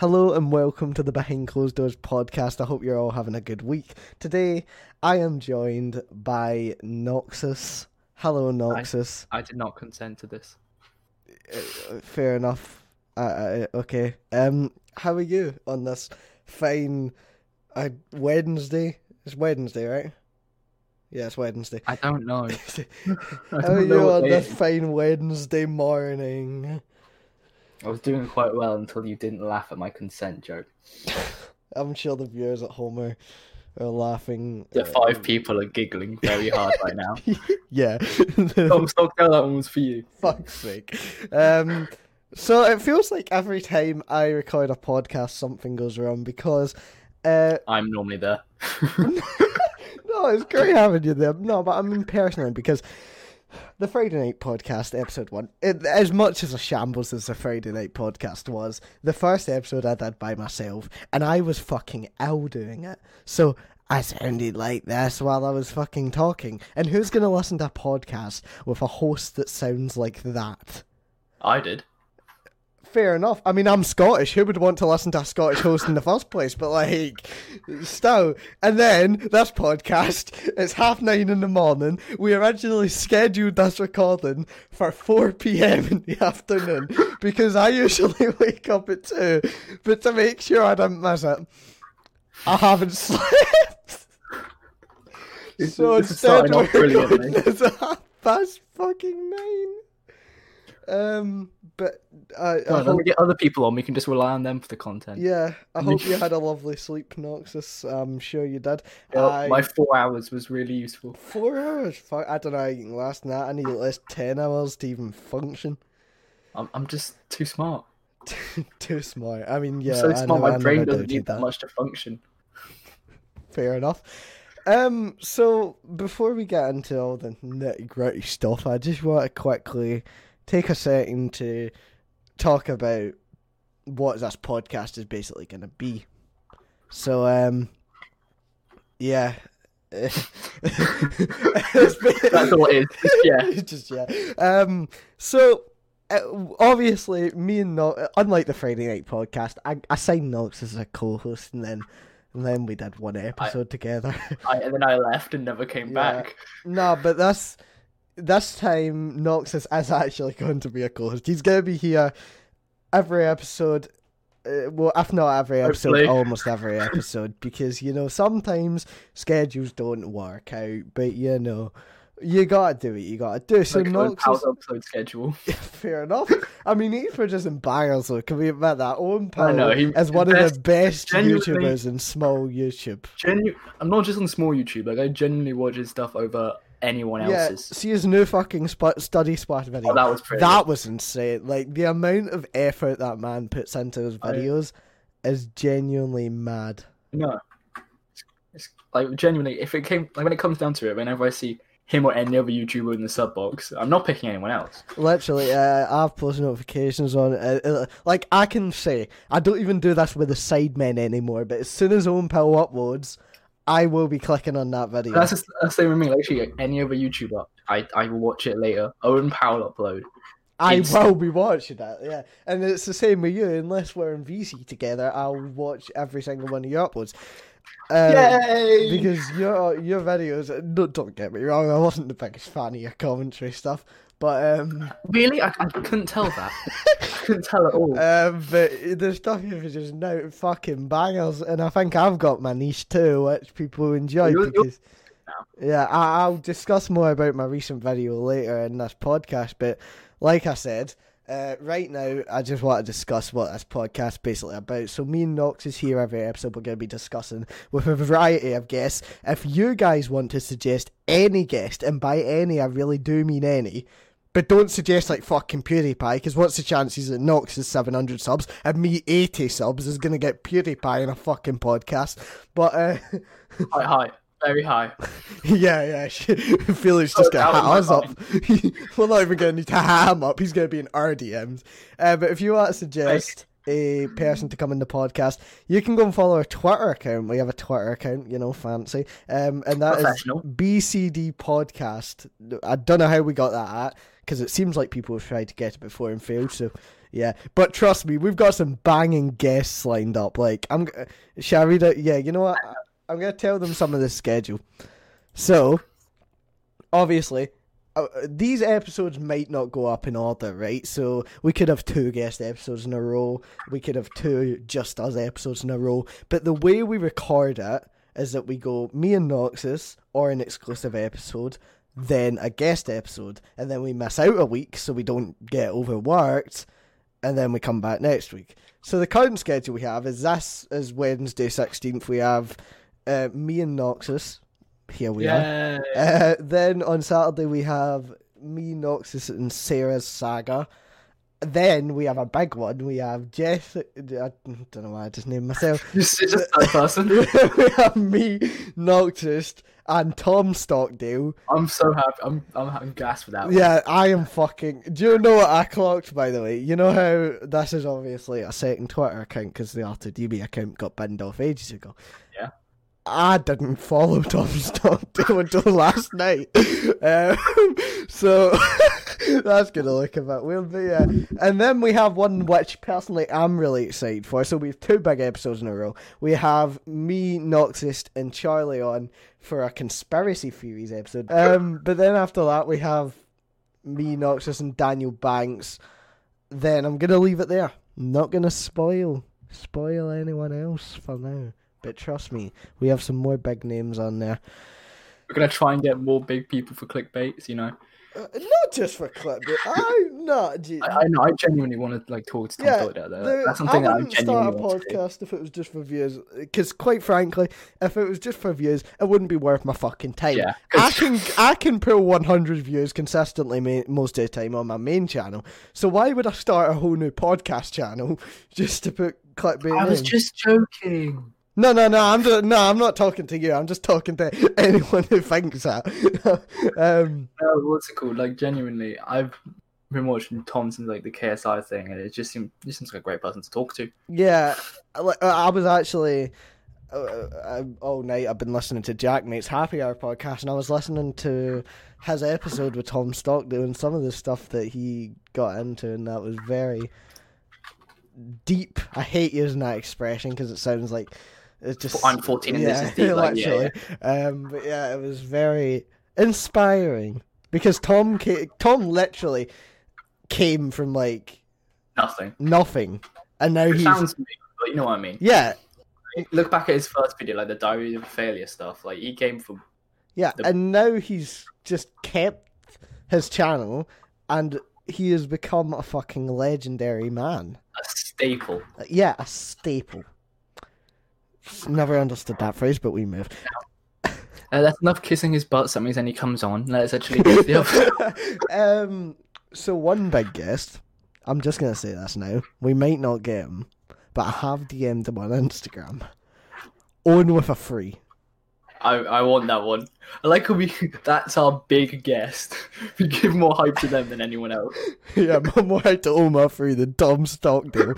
Hello and welcome to the Behind Closed Doors podcast. I hope you're all having a good week. Today, I am joined by Noxis. Hello, Noxis. I did not consent to this. Uh, fair enough. Uh, uh, okay. Um, how are you on this fine uh, Wednesday? It's Wednesday, right? Yeah, it's Wednesday. I don't know. I How are don't you know what on this fine Wednesday morning? I was doing quite well until you didn't laugh at my consent joke. I'm sure the viewers at home are, are laughing. The five people are giggling very hard right now. Yeah. Tom Stockdale, that one was for you. fuck's sake. Um, so it feels like every time I record a podcast, something goes wrong because. Uh, I'm normally there. no, it's great having you there. No, but I mean personally because the Friday Night Podcast episode one, it, as much as a shambles as the Friday Night Podcast was, the first episode I did by myself, and I was fucking ill doing it. So I sounded like this while I was fucking talking. And who's gonna listen to a podcast with a host that sounds like that? I did. Fair enough. I mean, I'm Scottish. Who would want to listen to a Scottish host in the first place? But like, still. And then this podcast, it's half nine in the morning. We originally scheduled this recording for 4 p.m. in the afternoon because I usually wake up at 2. But to make sure I didn't miss it, I haven't slept. This so is- this is instead, we're going half past fucking nine. Um, but I, I Come on, when hope we get other people on, we can just rely on them for the content. Yeah, I hope you had a lovely sleep, Noxis. I'm sure you did. Yeah, I- My four hours was really useful. Four hours? Fuck, I don't know how you can last that. I need at least ten hours to even function. I'm, I'm just too smart. Too smart. I mean, yeah, I'm so I smart, know- my brain doesn't need that much to function. Fair enough. Um, so before we get into all the nitty gritty stuff, I just want to quickly take a second to talk about what this podcast is basically going to be. So, um, yeah. That's all it is. Yeah. just yeah. Um. So uh, obviously, me and no, unlike the Friday night podcast, I I signed Nox as a co-host, and then and then we did one episode together. I, and then I left and never came Yeah. back. no, but this this time Nox is, actually going to be a co-host. He's going to be here every episode. Uh, well, if not every episode, Hopefully. almost every episode, because you know sometimes schedules don't work out, but you know you gotta do what you gotta do. So like an Nox Owen episode schedule. Fair enough. I mean, he's just embarrassed though. Can we admit that? Owen Powell know, he- is one of the best- best YouTubers in small YouTube. Genu- I'm not just on small YouTube. Like I genuinely watch his stuff over anyone Yeah, else's. see his new fucking sp- study spot video. Oh, that was pretty. that was insane. Like the amount of effort that man puts into his I- videos is genuinely mad. No, it's, it's like genuinely. If it came like when it comes down to it, whenever I see him or any other YouTuber in the sub box, I'm not picking anyone else. Literally, uh, I have post notifications on. Uh, uh, like I can say, I don't even do this with the sidemen anymore. But as soon as Owen Powell uploads, I will be clicking on that video. That's just, that's the same with me. Like, actually, like, any other YouTuber, I I will watch it later. Owen Powell upload. I It's- will be watching that, yeah. And it's the same with you. Unless we're in VC together, I'll watch every single one of your uploads. Um, Yay! Because your your videos, don't, don't get me wrong, I wasn't the biggest fan of your commentary stuff, but um, really, I, I couldn't tell that. I couldn't tell at all. um, but the stuff here is just no fucking bangers, and I think I've got my niche too, which people enjoy You're- you're- because. Yeah, I, I'll discuss more about my recent video later in this podcast, but like I said, uh, right now I just want to discuss what this podcast is basically about. So me and Knox is here every episode. We're going to be discussing with a variety of guests. If you guys want to suggest any guest, and by any I really do mean any, but don't suggest like fucking PewDiePie, because what's the chances that Nox is 700 subs and me 80 subs is going to get PewDiePie in a fucking podcast? But, uh, High, high, very high. yeah, yeah. Felix just Oh, gonna that hat us up. We're not even gonna need to hat him up. He's gonna be in our DMs. Uh, but if you want to suggest a person to come in the podcast, you can go and follow our Twitter account. We have a Twitter account, you know, fancy. Um, and that is BCD Podcast. I don't know how we got that at because it seems like people have tried to get it before and failed. So Yeah, but trust me, we've got some banging guests lined up. Like, I'm. Shall I read? Yeah, you know what? I'm gonna tell them some of the schedule. So, obviously, uh, these episodes might not go up in order, right? So we could have two guest episodes in a row. We could have two just us episodes in a row. But the way we record it is that we go me and Noxis or an exclusive episode, then a guest episode, and then we miss out a week so we don't get overworked, and then we come back next week. So the current schedule we have is this is Wednesday sixteenth. We have uh, me and Noxis. Here we are. Uh, then on Saturday we have me, Noxis, and Sarah's saga. Then we have a big one. We have Jess. Uh, I don't know why I just named myself. Just, just that person. we have me, Noxis, and Tom Stockdale. I'm so happy. I'm I'm having gas for that. one. Yeah, I am fucking. Do you know what I clocked, by the way? You know how this is obviously a second Twitter account because the R2DB account got binned off ages ago. I didn't follow Tom Stockdale until last night. Um, so that's going to look a bit weird. But yeah. And then we have one which personally I'm really excited for. So we have two big episodes in a row. We have me, Noxis, and Charlie on for a conspiracy theories episode. Um, but then after that, we have me, Noxis, and Daniel Banks. Then I'm going to leave it there. I'm not going to spoil spoil anyone else for now. But trust me, we have some more big names on there. We're gonna try and get more big people for clickbaits. You know, Uh, not just for clip, but I'm not. I, I know. I genuinely want to like talk to Tom Yeah, Stockdale. Though. The- That's something that I I wouldn't genuinely start a want to do. podcast if it was just for views. Because quite frankly, if it was just for views, it wouldn't be worth my fucking time. Yeah, I 'cause- can I can pull 100 views consistently ma- most of the time on my main channel. So why would I start a whole new podcast channel just to put clickbait? I was in? just joking. No, no, no. I'm just, no. I'm not talking to you. I'm just talking to anyone who thinks that. um, No, what's it called? Like genuinely, I've been watching Tom since like the KSI thing, and it just seems just seems like a great person to talk to. Yeah, like uh, I was actually uh, uh, all night. I've been listening to Jack Mate's Happy Hour podcast, and I was listening to his episode with Tom Stockdale and some of the stuff that he got into, and that was very deep. I hate using that expression because it sounds like it's just I'm 14 and yeah, this is deep. Like, yeah, literally. Um, but yeah, it was very inspiring because Tom, ca- Tom literally came from like nothing. nothing, and now It he's sounds big, but you know what I mean. yeah. Look back at his first video, like the Diary of Failure stuff. Like he came from Yeah, The- and now he's just kept his channel, and he has become a fucking legendary man. a staple. Uh, Yeah, a staple. Never understood that phrase, but we move. Uh, that's enough kissing his butt. That means then he comes on. Let's actually get the other. um, so one big guest. I'm just gonna say this now. We might not get him, but I have DM'd him on Instagram. Own with a free. I, I want that one. I like how we. That's our big guest. We give more hype to them than anyone else. yeah, more out to Omar free than Tom Stockdale.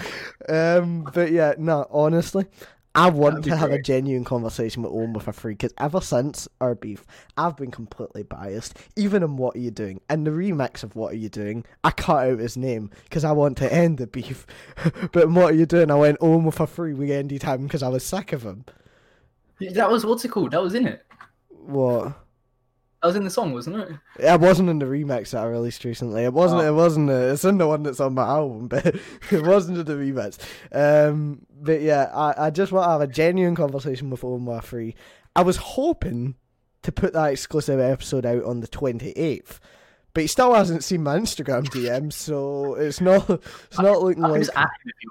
um, but yeah, no, honestly, I want to have a genuine conversation with Omar for free because ever since our beef, I've been completely biased. Even in What Are You Doing? And the remix of What Are You Doing, I cut out his name because I want to end the beef. but in What Are You Doing? I went Omar for free. We ended him because I was sick of him. That was what's it called? That was in it. What? That was in the song, wasn't it? Yeah, it wasn't in the remix that I released recently. It wasn't. Oh. It wasn't. uh it's in the one that's on my album, but it wasn't in the remix. Um, but yeah, I, I just want to have a genuine conversation with Omar Free. I was hoping to put that exclusive episode out on the twenty eighth, but he still hasn't seen my Instagram DM, so it's not. It's not looking I can like. just at if you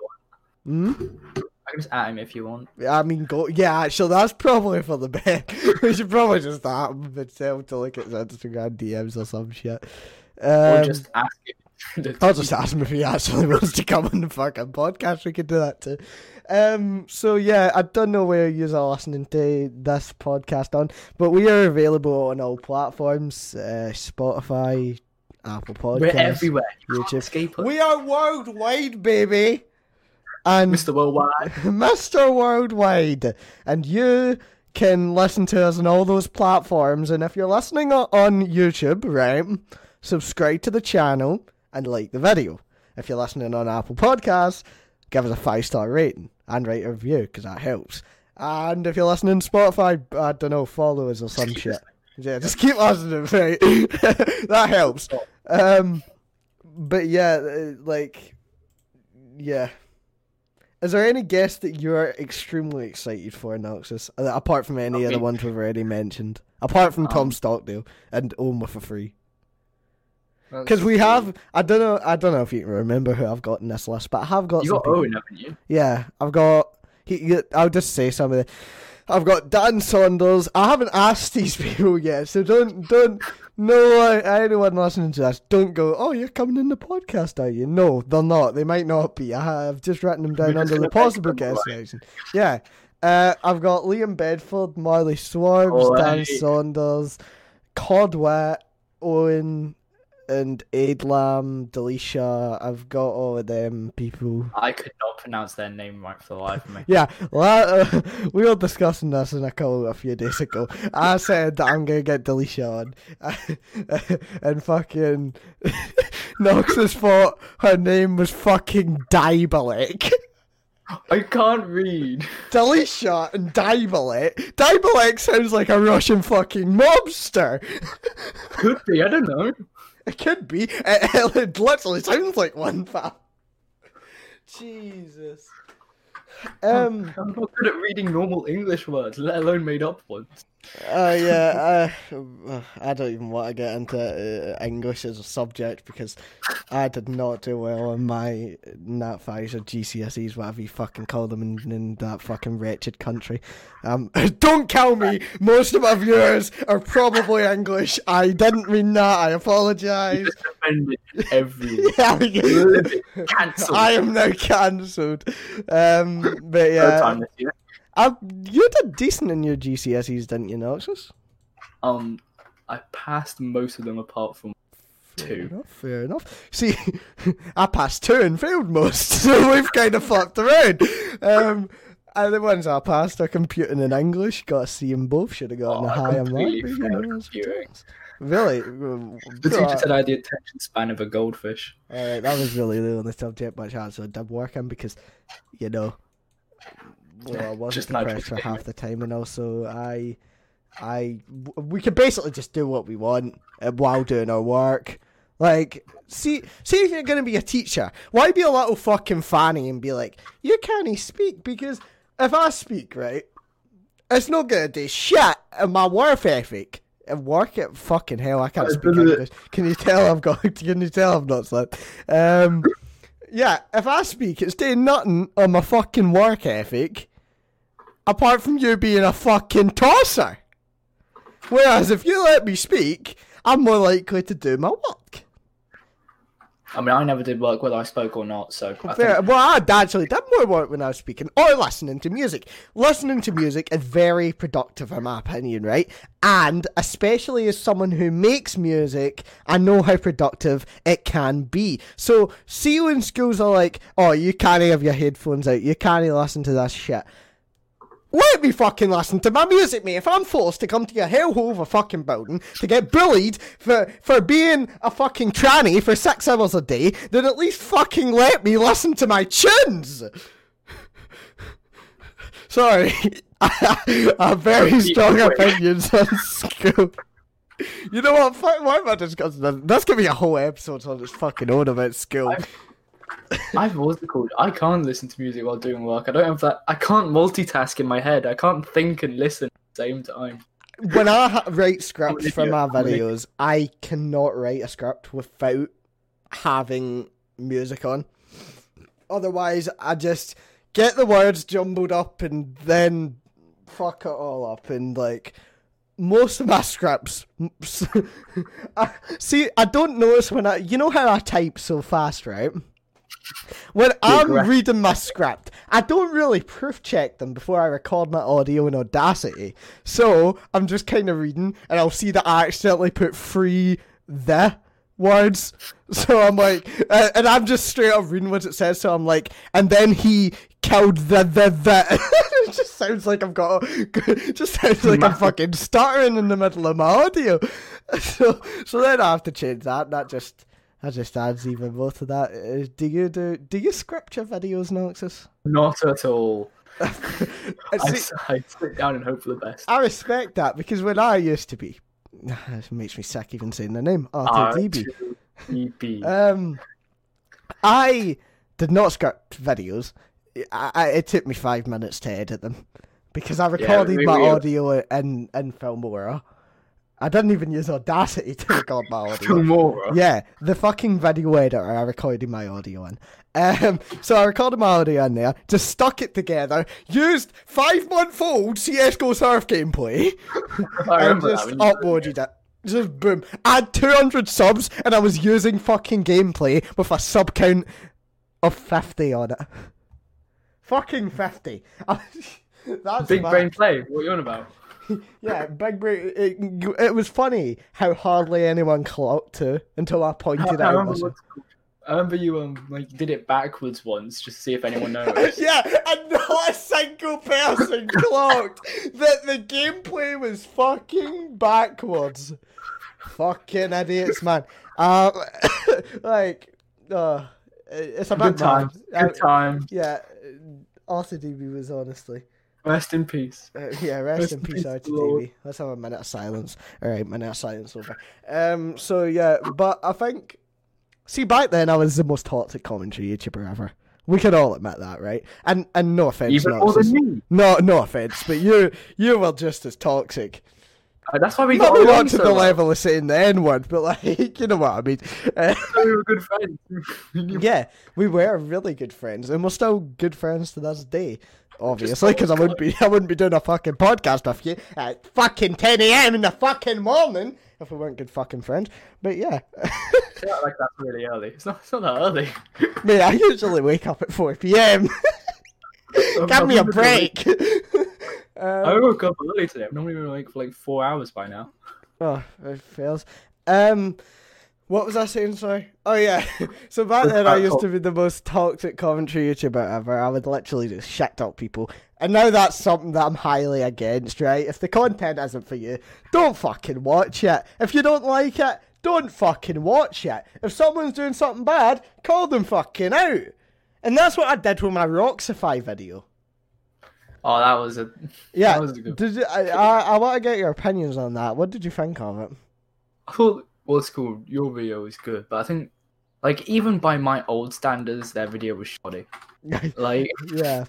want. Hmm? Just at him if you want. I mean, go. Yeah, actually, that's probably for the best. we should probably just at him and tell him to look at his Instagram DMs or some shit. Or Um, just ask him. I'll just ask him if he actually wants to come on the fucking podcast. We could do that too. Um, so yeah, I don't know where you are listening to this podcast on, but we are available on all platforms: uh, Spotify, Apple Podcasts, We're everywhere. YouTube. We are worldwide, baby, and Mr. Worldwide. Mr. Worldwide. And you can listen to us on all those platforms. And if you're listening on YouTube, right, subscribe to the channel and like the video. If you're listening on Apple Podcasts, give us a five star rating and write a review because that helps. And if you're listening on Spotify, I don't know, follow us or some shit. Yeah, just keep listening, right? that helps. Um, but yeah, uh, like, yeah. Is there any guest that you're extremely excited for, Noxis, uh, apart from any of the ones we've already mentioned? Apart from Tom Um, Stockdale and Oma for free. Because we have, I don't know, I don't know if you can remember who I've got in this list, but I have got You got people- Owen, haven't you? yeah, I've got. He, I'll just say some of the. I've got Dan Saunders. I haven't asked these people yet, so don't don't no anyone listening to this. Don't go. Oh, you're coming in the podcast, are you? No, they're not. They might not be. I have just written them down under the possible guest right? section. Yeah. Uh, I've got Liam Bedford, Marley Swarms, Dan. Saunders, Codwet, Owen, and Aidlam, Delisha. I've got all of them people. I could not pronounce their name right for the life of me. Yeah, well, uh, we were discussing this in a call a few days ago. I said that I'm gonna get Delisha on, and fucking Noxis thought her name was fucking Diabolik. I can't read. Delisha and Diabolik. Diabolik sounds like a Russian fucking mobster. Could be, I don't know. It could be. It, it literally sounds like one, fam. Jesus. Um. I'm not good at reading normal English words, let alone made up ones. Uh, yeah, uh, I don't even want to get into uh, English as a subject because I did not do well in my Nat Fives or GCSEs, whatever you fucking call them in, in that fucking wretched country. Um, don't kill me. Most of my viewers are probably English. I didn't mean that. I apologise. Everyone. Yeah, Cancelled. I am now cancelled. Um, but Third yeah, time this year. uh, you did decent in your GCSEs, didn't you, Noxis? Um, I passed most of them apart from Fair two. enough, fair enough. See, I passed two and failed most, so we've kind of flopped around. Um, and the ones I passed are computing and English. Got a C in both. Should have gotten Oh, a I higher mark. completely but, you failed know, it's computing. just- Really? The teacher said I had the attention span of a goldfish. Alright, that was really the only subject which I also did work in because, you know, well, I wasn't Just depressed for half the time, and also I, I, we could basically just do what we want uh, while doing our work. Like, see, see if you're gonna be a teacher, why be a little fucking fanny and be like, you can't speak because if I speak right, it's not gonna do shit in my work ethic. And work it fucking hell, I can't Uh, speak does it- English. Can you tell I've got? Can you tell I've not slept? Um, yeah, if I speak, it's doing nothing on my fucking work ethic, apart from you being a fucking tosser. Whereas if you let me speak, I'm more likely to do my work. I mean, I never did work whether I spoke or not, so I Fair. think Well, I'd actually done more work when I was speaking or listening to music. Listening to music is very productive, in my opinion, right? And especially as someone who makes music, I know how productive it can be. So, see when schools are like, oh, you can't have your headphones out, you can't listen to this shit. Let me fucking listen to my music, mate. If I'm forced to come to your hellhole of a fucking building to get bullied for, for being a fucking tranny for six hours a day, then at least fucking let me listen to my tunes. Sorry. I have very strong opinions on school. You know what? Fuck, why am I discussing this? That's gonna be a whole episode on its fucking own about school. I- I've it called? I can't listen to music while doing work. I don't have that. I can't multitask in my head. I can't think and listen at the same time. when I write scripts for my I'm an idiot. videos, I cannot write a script without having music on. Otherwise, I just get the words jumbled up and then fuck it all up. And like most of my scripts, I, see, I don't notice when I, you know how I type so fast, right? When I'm reading my script, I don't really proof check them before I record my audio in Audacity. So I'm just kind of reading, and I'll see that I accidentally put three the words. So I'm like, uh, and I'm just straight up reading what it says. So I'm like, and then he killed the the the. it just sounds like I've got, it just sounds like I'm fucking stuttering in the middle of my audio. So so then I have to change that. That just That just adds even more to that. Uh, Do you do do you script your videos, Noxis? Not at all. I, I, I sit down and hope for the best. I respect that because when I used to be, it makes me sick even saying the name R2DB. R2DB. Um, I did not script videos. I, I, it took me five minutes to edit them because I recorded we- my audio in in Filmora. I didn't even use Audacity to record my audio. Filmora. Yeah, the fucking video editor I recorded my audio in. Um, so I recorded my audio in there, just stuck it together, used five month old CSGO Surf gameplay, I and just uploaded it. Just boom. I had 200 subs, and I was using fucking gameplay with a sub count of 50 on it. Fucking 50. That's Big mad. brain play. What are you on about? Yeah, big. It, it was funny how hardly anyone clocked to until I I, pointed I out. remember, myself. I remember you um like did it backwards once just to see if anyone noticed. yeah, and not a single person clocked that the gameplay was fucking backwards. Fucking idiots, man. Um, like, uh, it's a bit time. Good Uh, time. yeah, R2DB was honestly. Rest in peace. Uh, yeah, rest Rest in peace, peace. Let's have a minute of silence. All right, minute of silence over. Um, so yeah, but I think, see, back then I was the most toxic commentary YouTuber ever. We can all admit that, right? And and no offense, Even more than me. no, no offense, but you you were just as toxic. Uh, that's why we got Maybe not to so the level of saying the N word, but like you know what I mean. Uh, We were good friends. yeah, we were really good friends, and we're still good friends to this day. Obviously, because I wouldn't be I wouldn't be doing a fucking podcast with you at fucking ten a.m. in the fucking morning if we weren't good fucking friends. But yeah, It's not like that's really early. It's not. It's not that early. mate, I usually wake up at four p.m. Give me a break. I um, woke up early today. I've normally been awake for like four hours by now. oh, it fails. Um, what was I saying? Sorry. Oh yeah. so back then, I used to be the most toxic commentary YouTuber ever. I would literally just shit up people, and now that's something that I'm highly against. Right? If the content isn't for you, don't fucking watch it. If you don't like it, don't fucking watch it. If someone's doing something bad, call them fucking out. And that's what I did with my Roxify video. Oh, that was a. Yeah. That was a good. Did you, I, I, I want to get your opinions on that. What did you think of it? I thought what's called your video was good, but I think like even by my old standards, their video was shoddy. Like, yeah.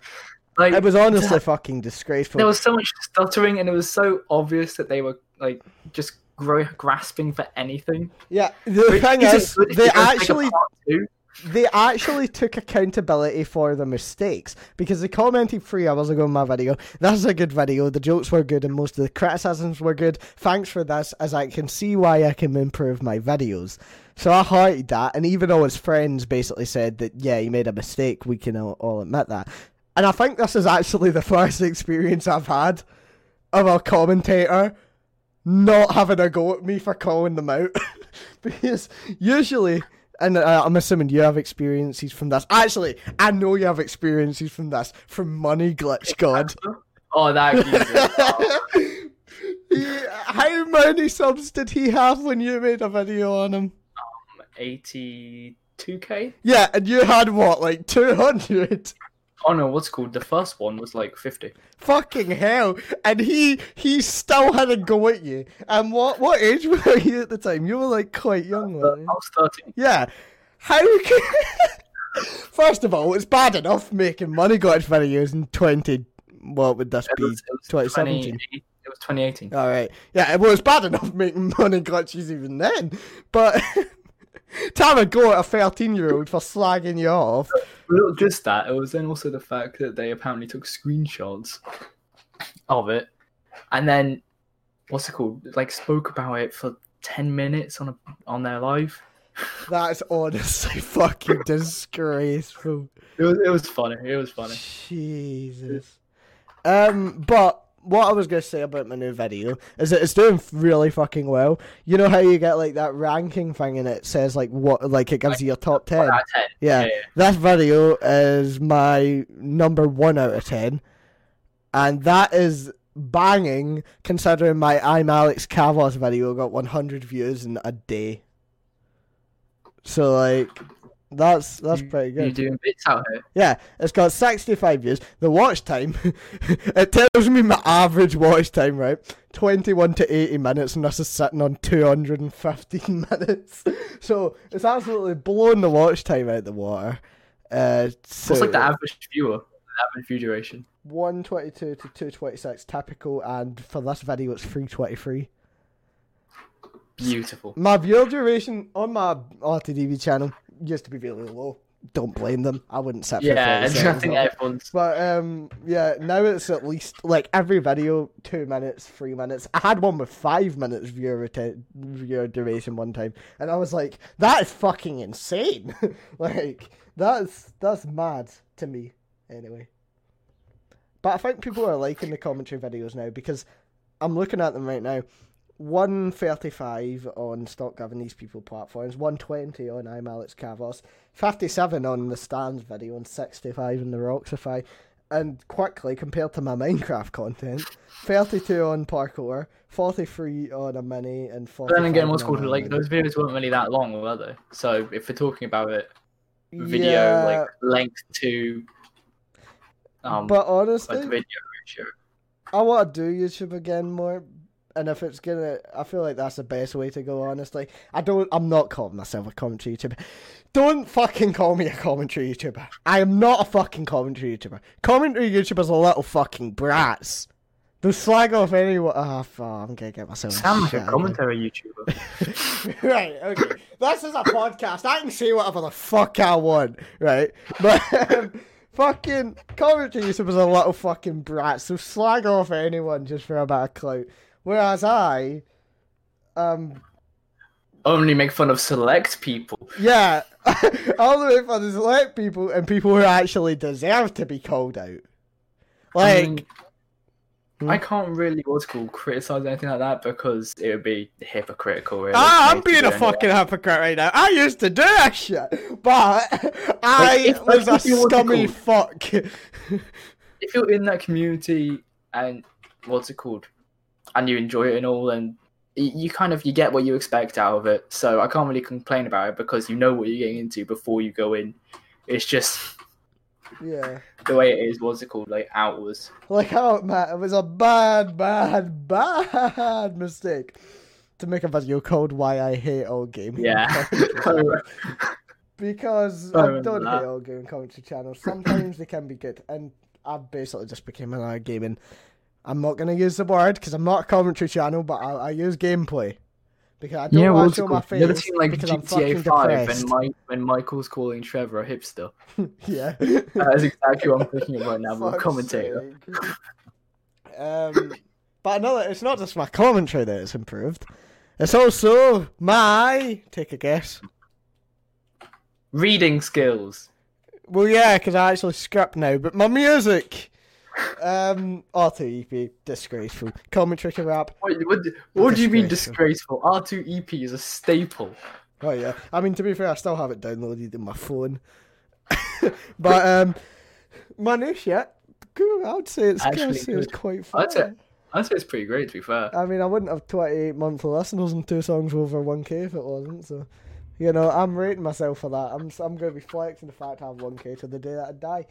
like It was honestly fucking disgraceful. there was so much stuttering, and it was so obvious that they were like just gro- grasping for anything. yeah, the Which thing is, they you're gonna take a actually. They actually took accountability for the mistakes because they commented three hours ago in my video. That's a good video. The jokes were good and most of the criticisms were good. Thanks for this, as I can see why I can improve my videos. So I hearted that, and even though his friends basically said that, yeah, he made a mistake, we can all, all admit that. And I think this is actually the first experience I've had of a commentator not having a go at me for calling them out. because usually, and uh, I'm assuming you have experiences from this. Actually, I know you have experiences from this, from Money Glitch God. Oh, that. How many subs did he have when you made a video on him? Um, Eighty-two k. Yeah, and you had what, like 200? Oh no, what's called the first one was like fifty. Fucking hell! And he he still had a go at you. And what what age were you at the time? You were like quite young, uh, weren't I was thirteen. Yeah. How can... First of all, it's bad enough making money glitch videos in 20... What would this It be? was, it was 2017. 20, It was twenty eighteen. Alright. Yeah, well, it's bad enough making money glitches even then. But... to have a go at a 13-year-old for slagging you off... Not just that, it was then also the fact that they apparently took screenshots of it, and then what's it called? Like spoke about it for ten minutes on a on their live. That's honestly fucking disgraceful. It was it was funny. It was funny. Jesus. Um, but what I was gonna say about my new video is that it's doing really fucking well. You know how you get like that ranking thing and it says like what, like it gives you your top ten. Out of 10. Yeah. yeah. That video is my number one out of ten, and that is banging considering my I'm Alex Cavos video got 100 views in a day. So like, that's that's pretty good. You're doing bits out here. Yeah, it's got 65 views. The watch time, it tells me my average watch time, right? 21 to 80 minutes, and this is sitting on 215 minutes. So it's absolutely blown the watch time out the water. Uh, so What's like the average viewer? The average view duration. 122 to 226 typical, and for this video, it's 323. Beautiful. My viewer duration on my R2DB channel used to be really low. Don't blame them. I wouldn't set for Yeah, 30 and I think everyone's. But um, yeah, now it's at least like every video two minutes, three minutes. I had one with five minutes viewer reta- viewer duration one time, and I was like, that is fucking insane. like that's that's mad to me. Anyway, but I think people are liking the commentary videos now because I'm looking at them right now. 135 on Stock Gavin these people platforms, 120 on I'm Alex Cavos, 57 on the Stands video, and 65 on the Roxify. And quickly, compared to my Minecraft content, 32 on Parkour, 43 on a mini, and 40. Then again, what's called like those videos weren't really that long, were they? So if we're talking about it, video yeah, like length to um, but like honestly, the video ratio. I want to do YouTube again more, and if it's gonna, I feel like that's the best way to go. Honestly, I don't. I'm not calling myself a commentary YouTuber. Don't fucking call me a commentary YouTuber. I am not a fucking commentary YouTuber. Commentary YouTubers are little fucking brats. They'll slag off anyone. Ah, fuck, I'm gonna get myself. Sam's a commentary YouTuber. right, okay. This is a podcast. I can say whatever the fuck I want, right? But um, fucking commentary YouTubers are little fucking brats. So slag off anyone just for a bit of clout. Whereas I, um, Only make fun of select people. yeah, the way for the select people and people who actually deserve to be called out. Like, I, mean, I can't really what's called criticize anything like that because it would be hypocritical. Really, Ah, I'm being a anyway. fucking hypocrite right now. I used to do that shit, but I if- was a if you want to scummy fuck. If you're in that community and what's it called, and you enjoy it and all, and you kind of you get what you expect out of it. So I can't really complain about it because you know what you're getting into before you go in. It's just yeah. the way it is. What's it called? Like outwards. Like how man, it was a bad, bad, bad mistake to make a video called "Why I Hate All Gaming." Yeah. because I I, don't that. hate all gaming commentary channels. Sometimes they can be good, and I basically just became another gaming. I'm not gonna use the word because I'm not a commentary channel, but I, I use gameplay because I don't yeah, want to show my called? You ever face seen like because I'm fucking GTA Five depressed. and Mike when Michael's calling Trevor a hipster? yeah, That's exactly what I'm thinking right now. But Fuck's commentator. Um, but another, it's not just my commentary that it's improved. It's also my take a guess. Reading skills. Well, yeah, because I actually script now, but my music. Um, R2 EP, disgraceful. Commentary to rap. What, what, what do you mean Disgraceful. disgraceful? R2 EP is a staple. Oh yeah, I mean to be fair, I still have it downloaded in my phone. but um, my new shit, good, I would say it's, I'd Actually say it's quite fun. I'd say- I'd say it's pretty great, to be fair. I mean, I wouldn't have 28 monthly listeners and two songs over 1k if it wasn't. So, you know, I'm rating myself for that. I'm I'm going to be flexing the fact I have 1k to the day that I die.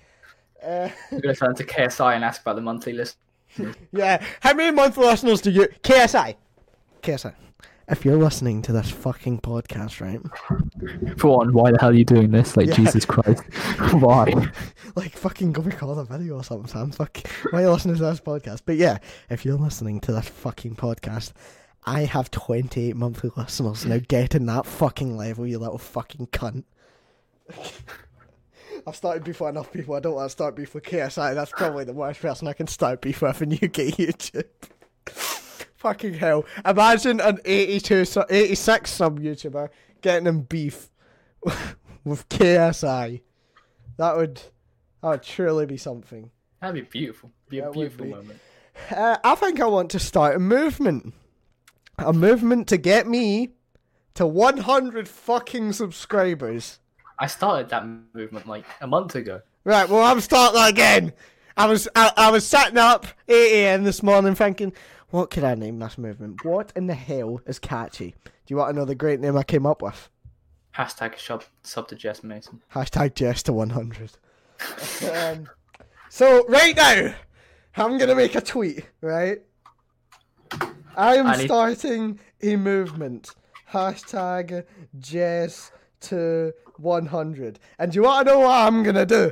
Uh, I'm going to turn to KSI and ask about the monthly list. yeah, how many monthly listeners do you? KSI, KSI. If you're listening to this fucking podcast, right? For one, why the hell are you doing this? Like, Yeah. Jesus Christ. why? Like fucking go record a video or something, Sam. Fuck. Why are you listening to this podcast? But yeah, if you're listening to this fucking podcast, I have 28 monthly listeners. Now get in that fucking level, you little fucking cunt. I've started beef with enough people. I don't want to start beef with KSI. That's probably the worst person I can start beef with in UK YouTube. fucking hell. Imagine an 82, 86 sub YouTuber getting in beef with KSI. That would, that would truly be something. That'd be beautiful. Be a beautiful be. moment. Uh, I think I want to start a movement. A movement to get me to 100 fucking subscribers. I started that movement like a month ago. Right, well, I'm starting that again. I was I, I was sitting up 8 a.m. this morning thinking, what could I name this movement? What in the hell is catchy? Do you want to know the great name I came up with? Hashtag sub, sub to Jess Mason. Hashtag Jess to 100. um, so, right now, I'm going to make a tweet, right? I am I need- starting a movement. Hashtag Jess to 100. And do you want to know what I'm going to do?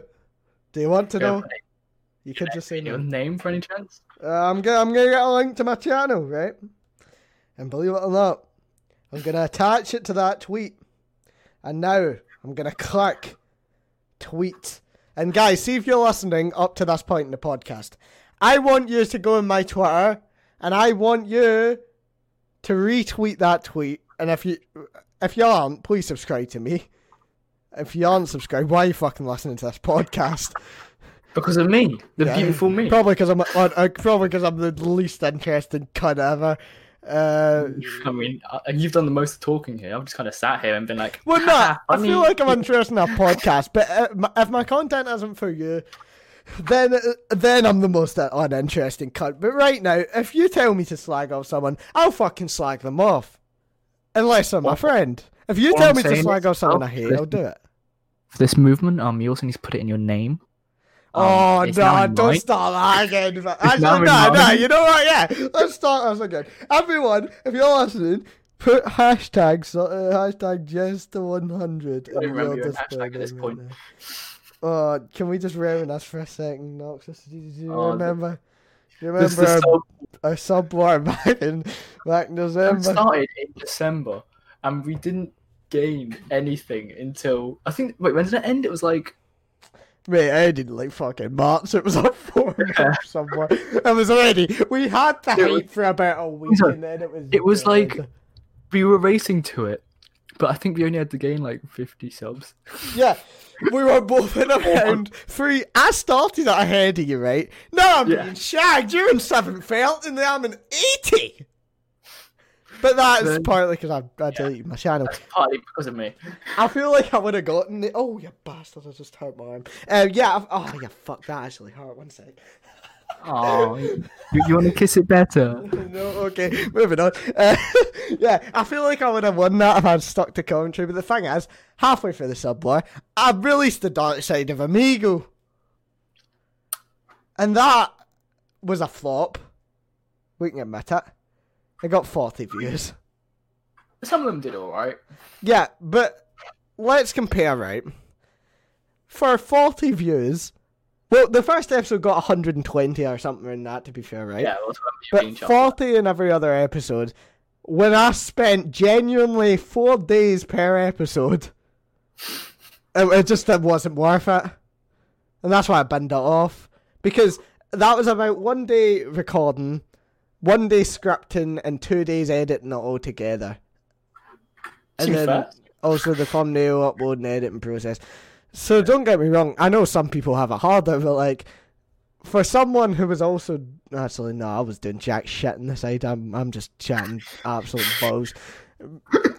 Do you want to know? You could just say Your no. name for any chance? Uh, I'm gonna I'm gonna get a link to my channel, right? And believe it or not, I'm gonna attach it to that tweet. And now I'm gonna click tweet. And guys, see if you're listening up to this point in the podcast. I want you to go on my Twitter, and I want you to retweet that tweet. And if you if you aren't, please subscribe to me. If you aren't subscribed, why are you fucking listening to this podcast? Because of me, the Yeah. beautiful me. Probably because I'm uh, uh, probably because I'm the least interesting cunt ever. Uh, I mean, uh, you've done the most talking here. I've just kind of sat here and been like, well, no, I feel like I'm interested in a podcast, but uh, if my content isn't for you, then then I'm the most uninteresting cunt. But right now, if you tell me to slag off someone, I'll fucking slag them off, unless I'm my friend. If you tell I'm me to slag off someone I hate, I'll do it. For this movement, um, you also need to put it in your name. Um, oh no! Don't start that again. Actually, no, no. You know what? Yeah, let's start this again. Everyone, if you're listening, put hashtags uh, hashtag Jess to one hundred. don't remember your hashtag at this point. Oh, can we just reminisce for a second, Noxis? Do you, Oh, the- remember? Do you remember this our, sub- our sub war back in back in it December? started in December, and we didn't gain anything until I think. Wait, when did it end? It was like Mate, I didn't like fucking March. It was up four Yeah. somewhere. It was already. We had the It was- hype for about a week, Sorry. and then it was. It was dead. like- we were racing to it, but I think we only had to gain like fifty subs. Yeah, we were both in around three. I started at ahead of you, right? Now I'm Yeah. being shagged. You're in seventh felt, and I'm in eighty. But that's Then- partly because I, I deleted my channel. That's partly because of me. I feel like I would have gotten it. Oh, you bastard! I just hurt my arm. Uh, yeah. I've, oh, yeah. Fuck that. Actually, hurt. One sec. Oh, you, you want to kiss it better? no, okay, moving on. Uh, yeah, I feel like I would have won that if I'd stuck to commentary, but the thing is, halfway through the sub war, I released the dark side of Amigo. And that was a flop. We can admit it. It got 40 views. Some of them did all right. Yeah, but let's compare, right? For 40 views, well, the first episode got 120 or something in that, to be fair, right? Yeah, well, that's what I'm being But 40 in every other episode. When I spent genuinely four days per episode, it, it just it wasn't worth it. And that's why I binned it off. Because that was about one day recording, one day scripting, and two days editing it all together. And then fast. also the thumbnail upload and editing process. So don't get me wrong, I know some people have it harder, but like for someone who was also actually no, I was doing jack shit in the side. I'm I'm just chatting absolute balls.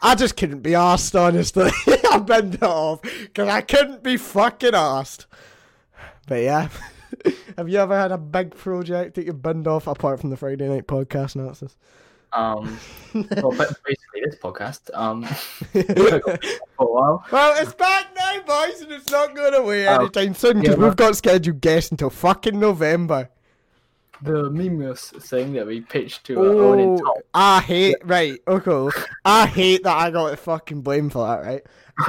I just couldn't be asked, honestly. I bent it off because I couldn't be fucking asked. But yeah, have you ever had a big project that you binned off apart from the Friday night podcast nonsense? Um, well, ba- basically this podcast. Um, for a while. Well, it's back now, boys, and it's not going away Oh, anytime soon because yeah, we've got scheduled guests until fucking November. The memeless thing that we pitched to Owen and Tom. Oh, I hate right. Okay, I hate that I got the fucking blame for that. Right.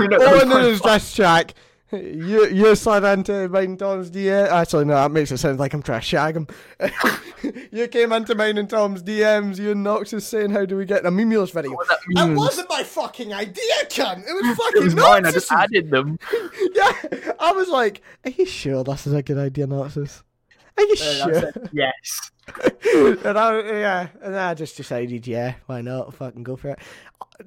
No, that was Owen quite is fun. this track. You you slid into mine and Tom's DM. Actually, no, that makes it sound like I'm trying to shag him. you came into mine and Tom's DMs. You and Nox is saying, "How do we get a Mimulus video?" What that means- wasn't my fucking idea, cunt. It was fucking It was mine. I just added them. Yeah, I was like, "Are you sure this is a good idea, Noxis? Are you uh, I sure?" yes. and I, yeah, and I just decided, yeah, why not? Fucking go for it. Uh,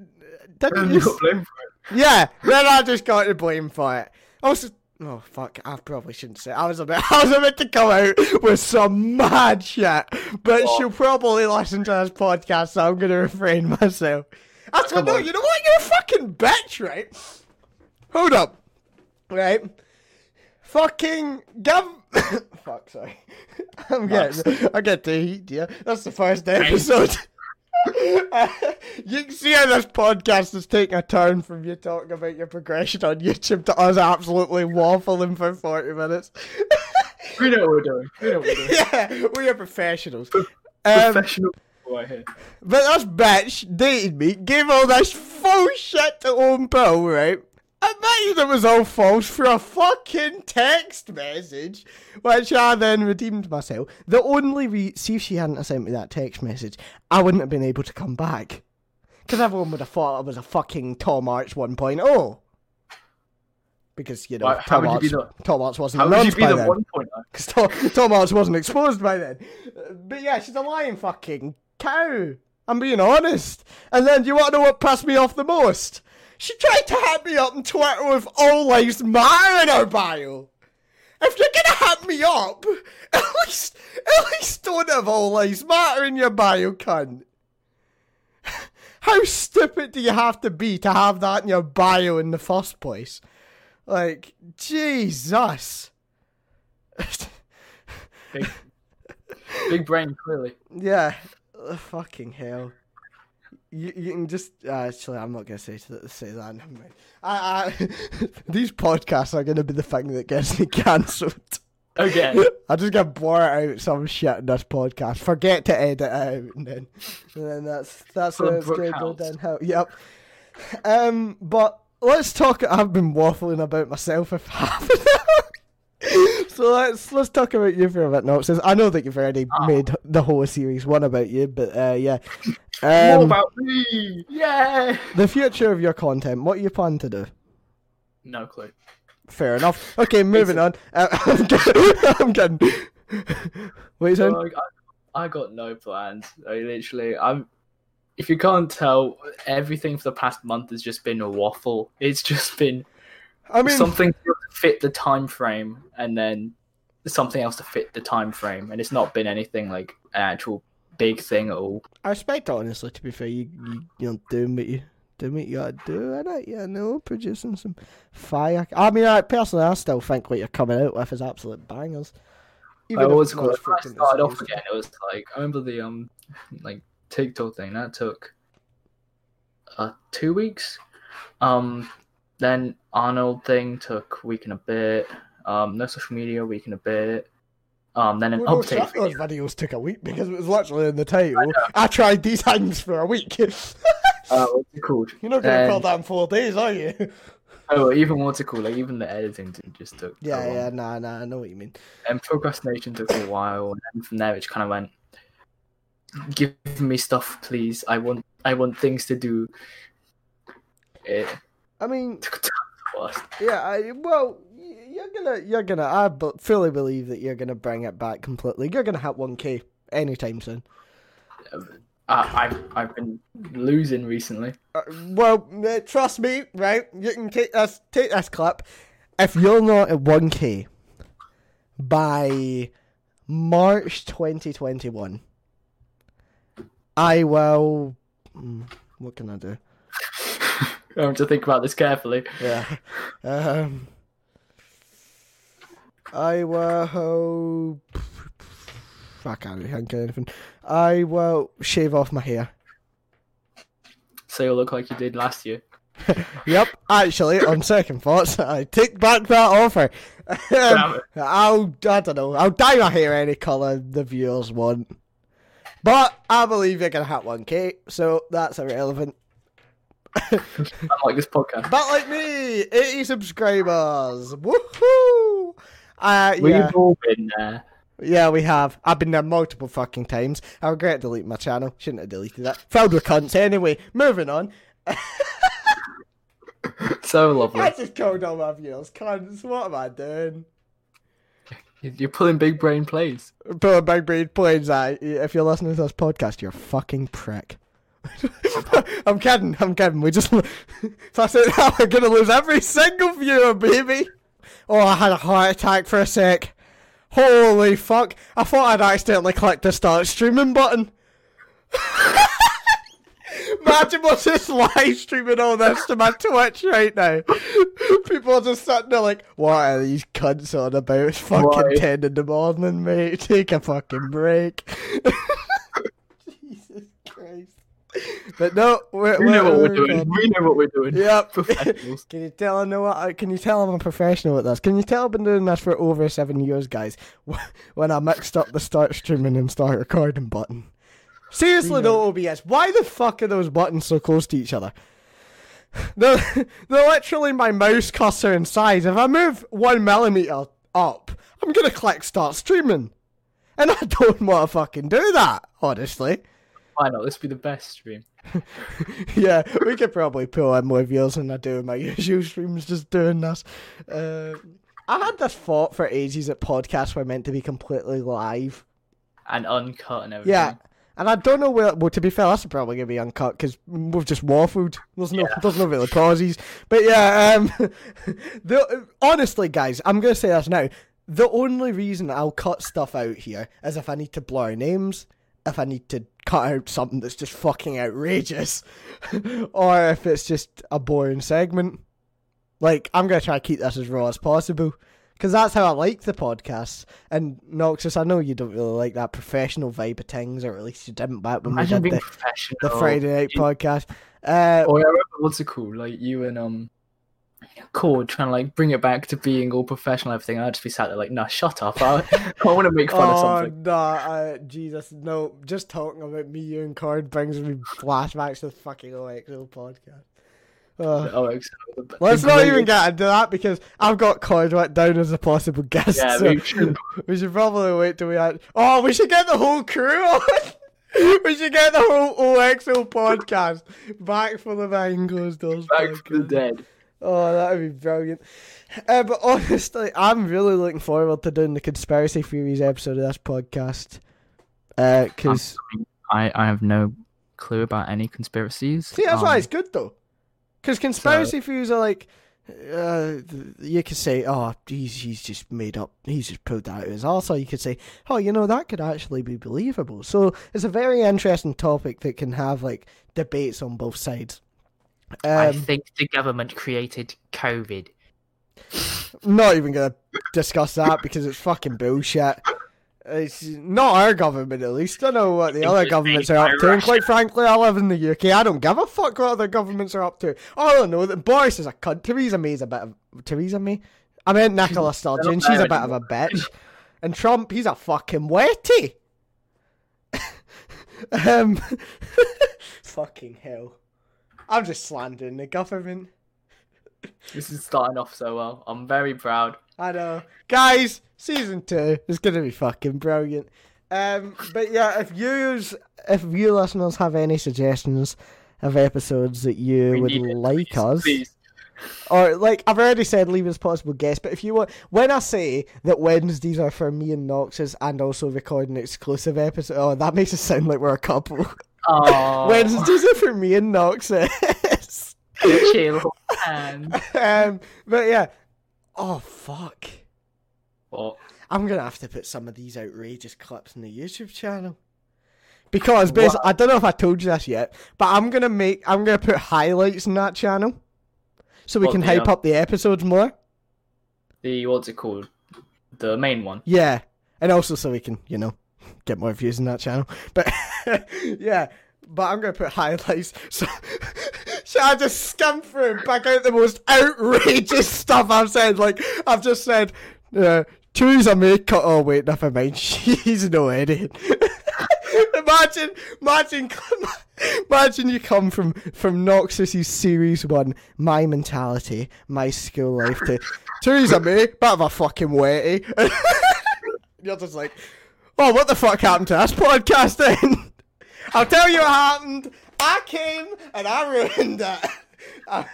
Didn't you? you for it. Yeah, then I just got to blame for it. Also, oh fuck, I probably shouldn't say. I was a bit, I was about to come out with some mad shit, but Oh. she'll probably listen to this podcast, so I'm gonna refrain myself. Actually, Come no, you know what? You're a fucking bitch, right? Hold up, right? Fucking give. Fuck, sorry. I'm getting, I get to heat, yeah. That's the first episode. you can see how this podcast is taking a turn from you talking about your progression on YouTube to us absolutely waffling for 40 minutes. We know what we're doing. We know what we're doing. yeah, we are professionals. Um, Professional here. but this bitch dated me, gave all this full shit to Owen Bill, right? I bet you it was all false for a fucking text message, which I then redeemed myself. The only re- see if she hadn't sent me that text message, I wouldn't have been able to come back. Because everyone would have thought I was a fucking Tom Arch 1.0. Because, you know, Tom, be Arch, Tom Arch wasn't How would you be by the then. one? Because oh? Tom, Tom Arch wasn't exposed by then. But yeah, she's a lying fucking cow. I'm being honest. And then, do you want to know what pissed me off the most? She tried to hit me up on Twitter with All Lives Matter in her bio. If you're gonna hit me up, at least, at least don't have All Lives Matter in your bio, cunt. How stupid do you have to be to have that in your bio in the first place? Like, Jesus. Big, big brain, clearly. Yeah, fucking hell. You, you can just uh, actually. I'm not gonna say to, say that. Never mind. I, I, these podcasts are gonna be the thing that gets me cancelled. Okay. I just get blurt out some shit in this podcast. Forget to edit it out, and then, and then that's that's where it's gonna go downhill. Yep. Um, but let's talk. I've been waffling about myself for half an hour. So let's let's talk about you for a bit. I know that you've already Ah. made the whole series one about you, but uh, yeah. More Um, about me! Yeah! the future of your content. What do you plan to do? No clue. Fair enough. Okay, moving on. Uh, I'm kidding. I'm kidding. Wait, So, son. like, I, I got no plans. I literally, I'm. If you can't tell, everything for the past month has just been a waffle. It's just been I mean, something to fit the time frame, and then something else to fit the time frame, and it's not been anything like an actual big thing at all. I respect it, honestly. To be fair, you you you know doing what you doing what you gotta do, innit? You know, producing some fire. I mean, I personally, I still think what you're coming out with is absolute bangers. I if was cool. I started it off again, it was like I remember the um like TikTok thing that took uh two weeks. Um, then Arnold thing took week and a bit. Um, no social media week and a bit. Um, then an Well, update. those video. videos took a week because it was literally in the title. I, tried these things for a week. You're Uh, what's it called? not gonna call Um, that in four days, are you? Oh, even what's it called? Like even the editing just took. Yeah, long. yeah, nah, nah, I know what you mean. And procrastination took a while, and then from there it just kind of went. Give me stuff, please. I want. I want things to do. It I mean, took time to last. yeah, I, well, you're gonna, you're gonna, I b- fully believe that you're gonna bring it back completely. You're gonna hit 1k anytime soon. I, I've I've been losing recently. Uh, well, uh, trust me, right? You can take this, take this clip. If you're not at 1k by March 2021, I will. mm, What can I do? I have to think about this carefully. Yeah. Um. I will. I can't of anything. I will shave off my hair. So you'll look like you did last year. Yep, actually, on second thoughts, I take back that offer. Um. I'll, I don't know, I'll dye my hair any colour the viewers want. But I believe you're going to have 1k, so that's irrelevant. Unlike this podcast. But like me, 80 subscribers. Woohoo! Uh, We've yeah. all been there. Yeah, we have. I've been there multiple fucking times. I regret deleting my channel. Shouldn't have deleted that. Filled with cunts. Anyway, moving on. So lovely. I just called all my viewers cunts. What am I doing? You're pulling big brain plays. A big brain planes. I. If you're listening to this podcast, you're a fucking prick. I'm kidding. I'm kidding. We just. if I say that, we're gonna lose every single viewer, baby. Oh, I had a heart attack for a sec. Holy fuck! I thought I'd accidentally clicked the start streaming button. Imagine what's just live streaming all this to my Twitch right now. People are just sitting there like, what are these cunts on about? It's fucking Why? 10 in the morning, mate. Take a fucking break. Jesus Christ. but no, we're, We know what we're we're doing. good. We know what we're doing. Yep. Professionals. Can you tell I know what? Uh, can you tell I'm a professional at this? Can you tell I've been doing this for over seven years, guys? When I mixed up the start streaming and start recording button. Seriously, though, OBS, why the fuck are those buttons so close to each other? They're, they're literally my mouse cursor in size. If I move one millimeter up, I'm gonna click start streaming, and I don't want to fucking do that. Honestly. Why not? This would be the best stream. yeah, we could probably pull in more views than I do in my usual streams just doing this. Uh, I had this thought for ages that podcasts were meant to be completely live. And uncut and everything. Yeah. And I don't know where. Well, to be fair, that's probably gonna be uncut because we've just waffled. There's no, Yeah. there's no really pauses. But yeah, um, the honestly, guys, I'm gonna say this now. The only reason I'll cut stuff out here is if I need to blur names, if I need to cut out something that's just fucking outrageous, or if it's just a boring segment. Like, I'm gonna try to keep this as raw as possible. Because that's how I like the podcast. And Noxis, I know you don't really like that professional vibe of things, or at least you didn't back when we did the, the Friday night You- podcast. Uh, Or I remember what's it called? Like you and um Cord trying to like bring it back to being all professional and everything. I'd just be sat there like, nah, shut up. I, I want to make fun of oh, something. no, uh, Jesus, no. Just talking about me, you, and Card brings me flashbacks to the fucking OXO podcast. Uh, Oh, exactly. Let's not even get into that because I've got Card down as a possible guest. Yeah, so we should. we should probably wait till we had. Oh, we should get the whole crew on. we should get the whole OXO podcast back for the behind closed doors. Back from the dead. Oh, that would be brilliant. Uh, but honestly, I'm really looking forward to doing the conspiracy theories episode of this podcast. Because I, I have no clue about any conspiracies. see, that's why Um, it's good though. Because conspiracy theories are like, uh, you could say, oh, he's he's just made up, he's just pulled that out of his arse. Or you could say, oh, you know, that could actually be believable. So it's a very interesting topic that can have like debates on both sides. I Um, think the government created COVID. not even gonna discuss that because it's fucking bullshit. It's not our government, at least. I know what the It's other governments are by up to, and quite frankly, I live in the UK. I don't give a fuck what other governments are up to. All I know that Boris is a cunt. Theresa May's a bit of Theresa May. I meant Nicola Sturgeon. She's a bit of a bitch, and Trump, he's a fucking wetty. um, fucking hell. I'm just slandering the government. This is starting off so well. I'm very proud. I know. Guys, season two is gonna be fucking brilliant. Um but yeah, if you if you listeners have any suggestions of episodes that you We would it, like please, us Please. or like I've already said leave as possible guests, but if you want when I say that Wednesdays are for me and Noxis and also recording exclusive episodes oh that makes it sound like we're a couple. Oh, Wednesdays are for me and Noxis. chill. Um but yeah. Oh fuck. what? I'm gonna have to put some of these outrageous clips in the YouTube channel. Because basically, I don't know if I told you this yet, but I'm gonna make I'm gonna put highlights in that channel, so we What, can the, hype um, up the episodes more. The what's it called? The main one. Yeah, and also so we can you know get more views in that channel. But yeah, but I'm gonna put highlights. So so I just skim through back out the most outrageous stuff I've said. Like I've just said, uh, Theresa May cut. Oh wait, never mind. She's no idiot. imagine, imagine, imagine you come from from Noxis's series one, my mentality, my school life to Theresa May, bit of a fucking wetty. You're just like, oh, what the fuck happened to this podcast then? I'll tell you what happened. I came and I ruined it. I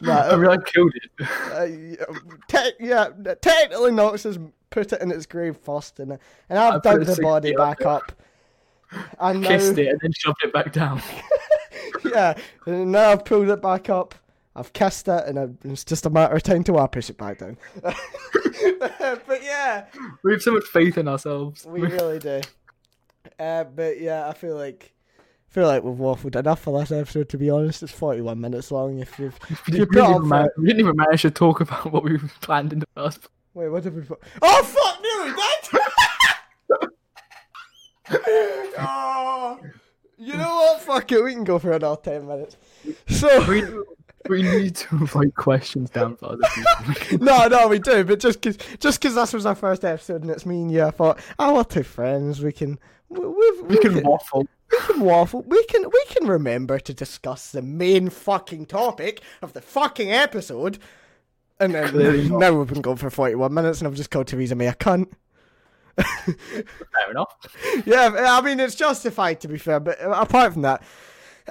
no, really killed it. uh, te- yeah, technically Nox has put it in its grave first, and and I've I dug the body back up. And now, Kissed it and then shoved it back down. yeah, and now I've pulled it back up. I've kissed it, and it's just a matter of time till I push it back down. but yeah, We have so much faith in ourselves. we really do. Uh, but yeah, I feel like I feel like we've waffled enough for this episode. To be honest, it's forty-one minutes long. If you've We you didn't, put even ma- for- we didn't even manage to talk about what we planned in the first. wait, what did we put? Oh fuck, nearly dead. oh, You know what? Fuck it. We can go for another ten minutes. So We, need to write questions down for other people. no, no, we do. But just because just cause this was our first episode and it's me and you, I thought, oh, we're two friends. We can we, we, we can waffle. we can waffle. We can we can remember to discuss the main fucking topic of the fucking episode. And then Clearly not. now we've been going for forty one minutes and I've just called Theresa May a cunt. Fair enough. yeah, I mean it's justified to be fair, but apart from that,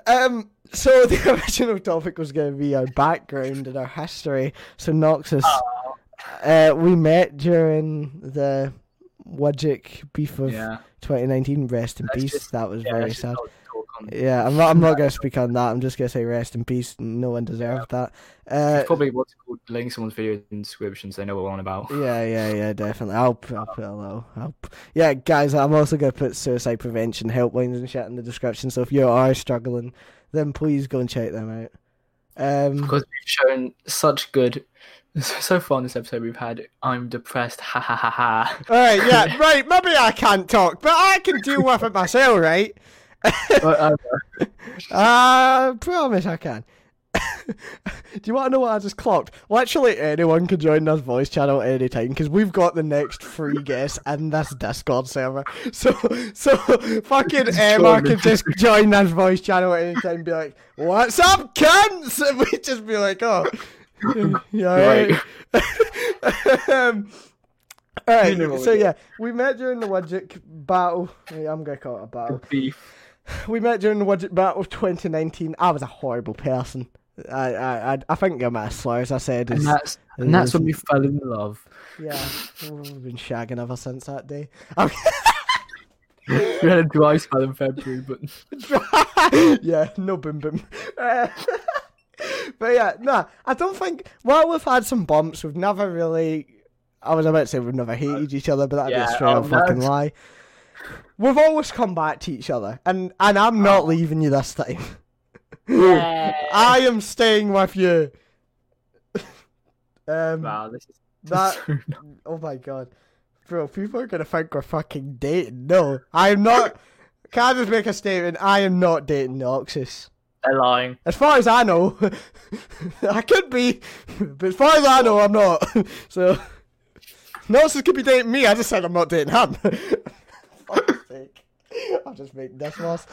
um, so the original topic was going to be our background and our history. So Noxis, uh, we met during the Wajik beef of Yeah. 2019. Rest in Let's peace. just- that was Yeah, very sad. Talk Yeah, I'm not. I'm not going to speak on that. I'm just going to say rest in peace. No one deserved that. Uh, It's probably what's called link someone's video in the description so they know what we're on about. Yeah, yeah, yeah, definitely. I'll I'll put a little. I'll, yeah, guys, I'm also going to put suicide prevention helplines and shit in the description. So if you are struggling, then please go and check them out. Um, Because we've shown such good. So far in this episode, we've had I'm depressed, ha ha ha ha. all right, yeah, right. Maybe I can't talk, but I can deal with it myself, right? But, uh, I promise I can. Do you want to know what I just clocked? Literally anyone can join this voice channel anytime because we've got the next free guest in this Discord server. So, so fucking Emma can just join this voice channel at any time and be like, "What's up, cunts?" And we just be like, "Oh, yeah, right." um, all right, You know what so yeah, we met during the Wajik battle. I'm gonna call it a battle. beef. We met during the Widget Battle of 2019. I was a horrible person. I I I, I think I'm a slow as I said. And that's, and that's when we fell in love. yeah, we've been shagging ever since that day. We had a dry spell in February, but yeah, no boom boom. Uh, but yeah, no, I don't think. While we've had some bumps, we've never really. I was about to say we've never hated each other, but that'd be a straight up oh, fucking lie. We've always come back to each other, and and I'm not leaving you this time. yeah. I am staying with you. um, wow, this is that so oh my god, bro, people are gonna think we're fucking dating. No, I am not. Can I just make a statement? I am not dating Noxis. they're lying. As far as I know, I could be, but as far as I know, I'm not. So, Noxis could be dating me. I just said I'm not dating him. Fuck's sake. I'll just make this was.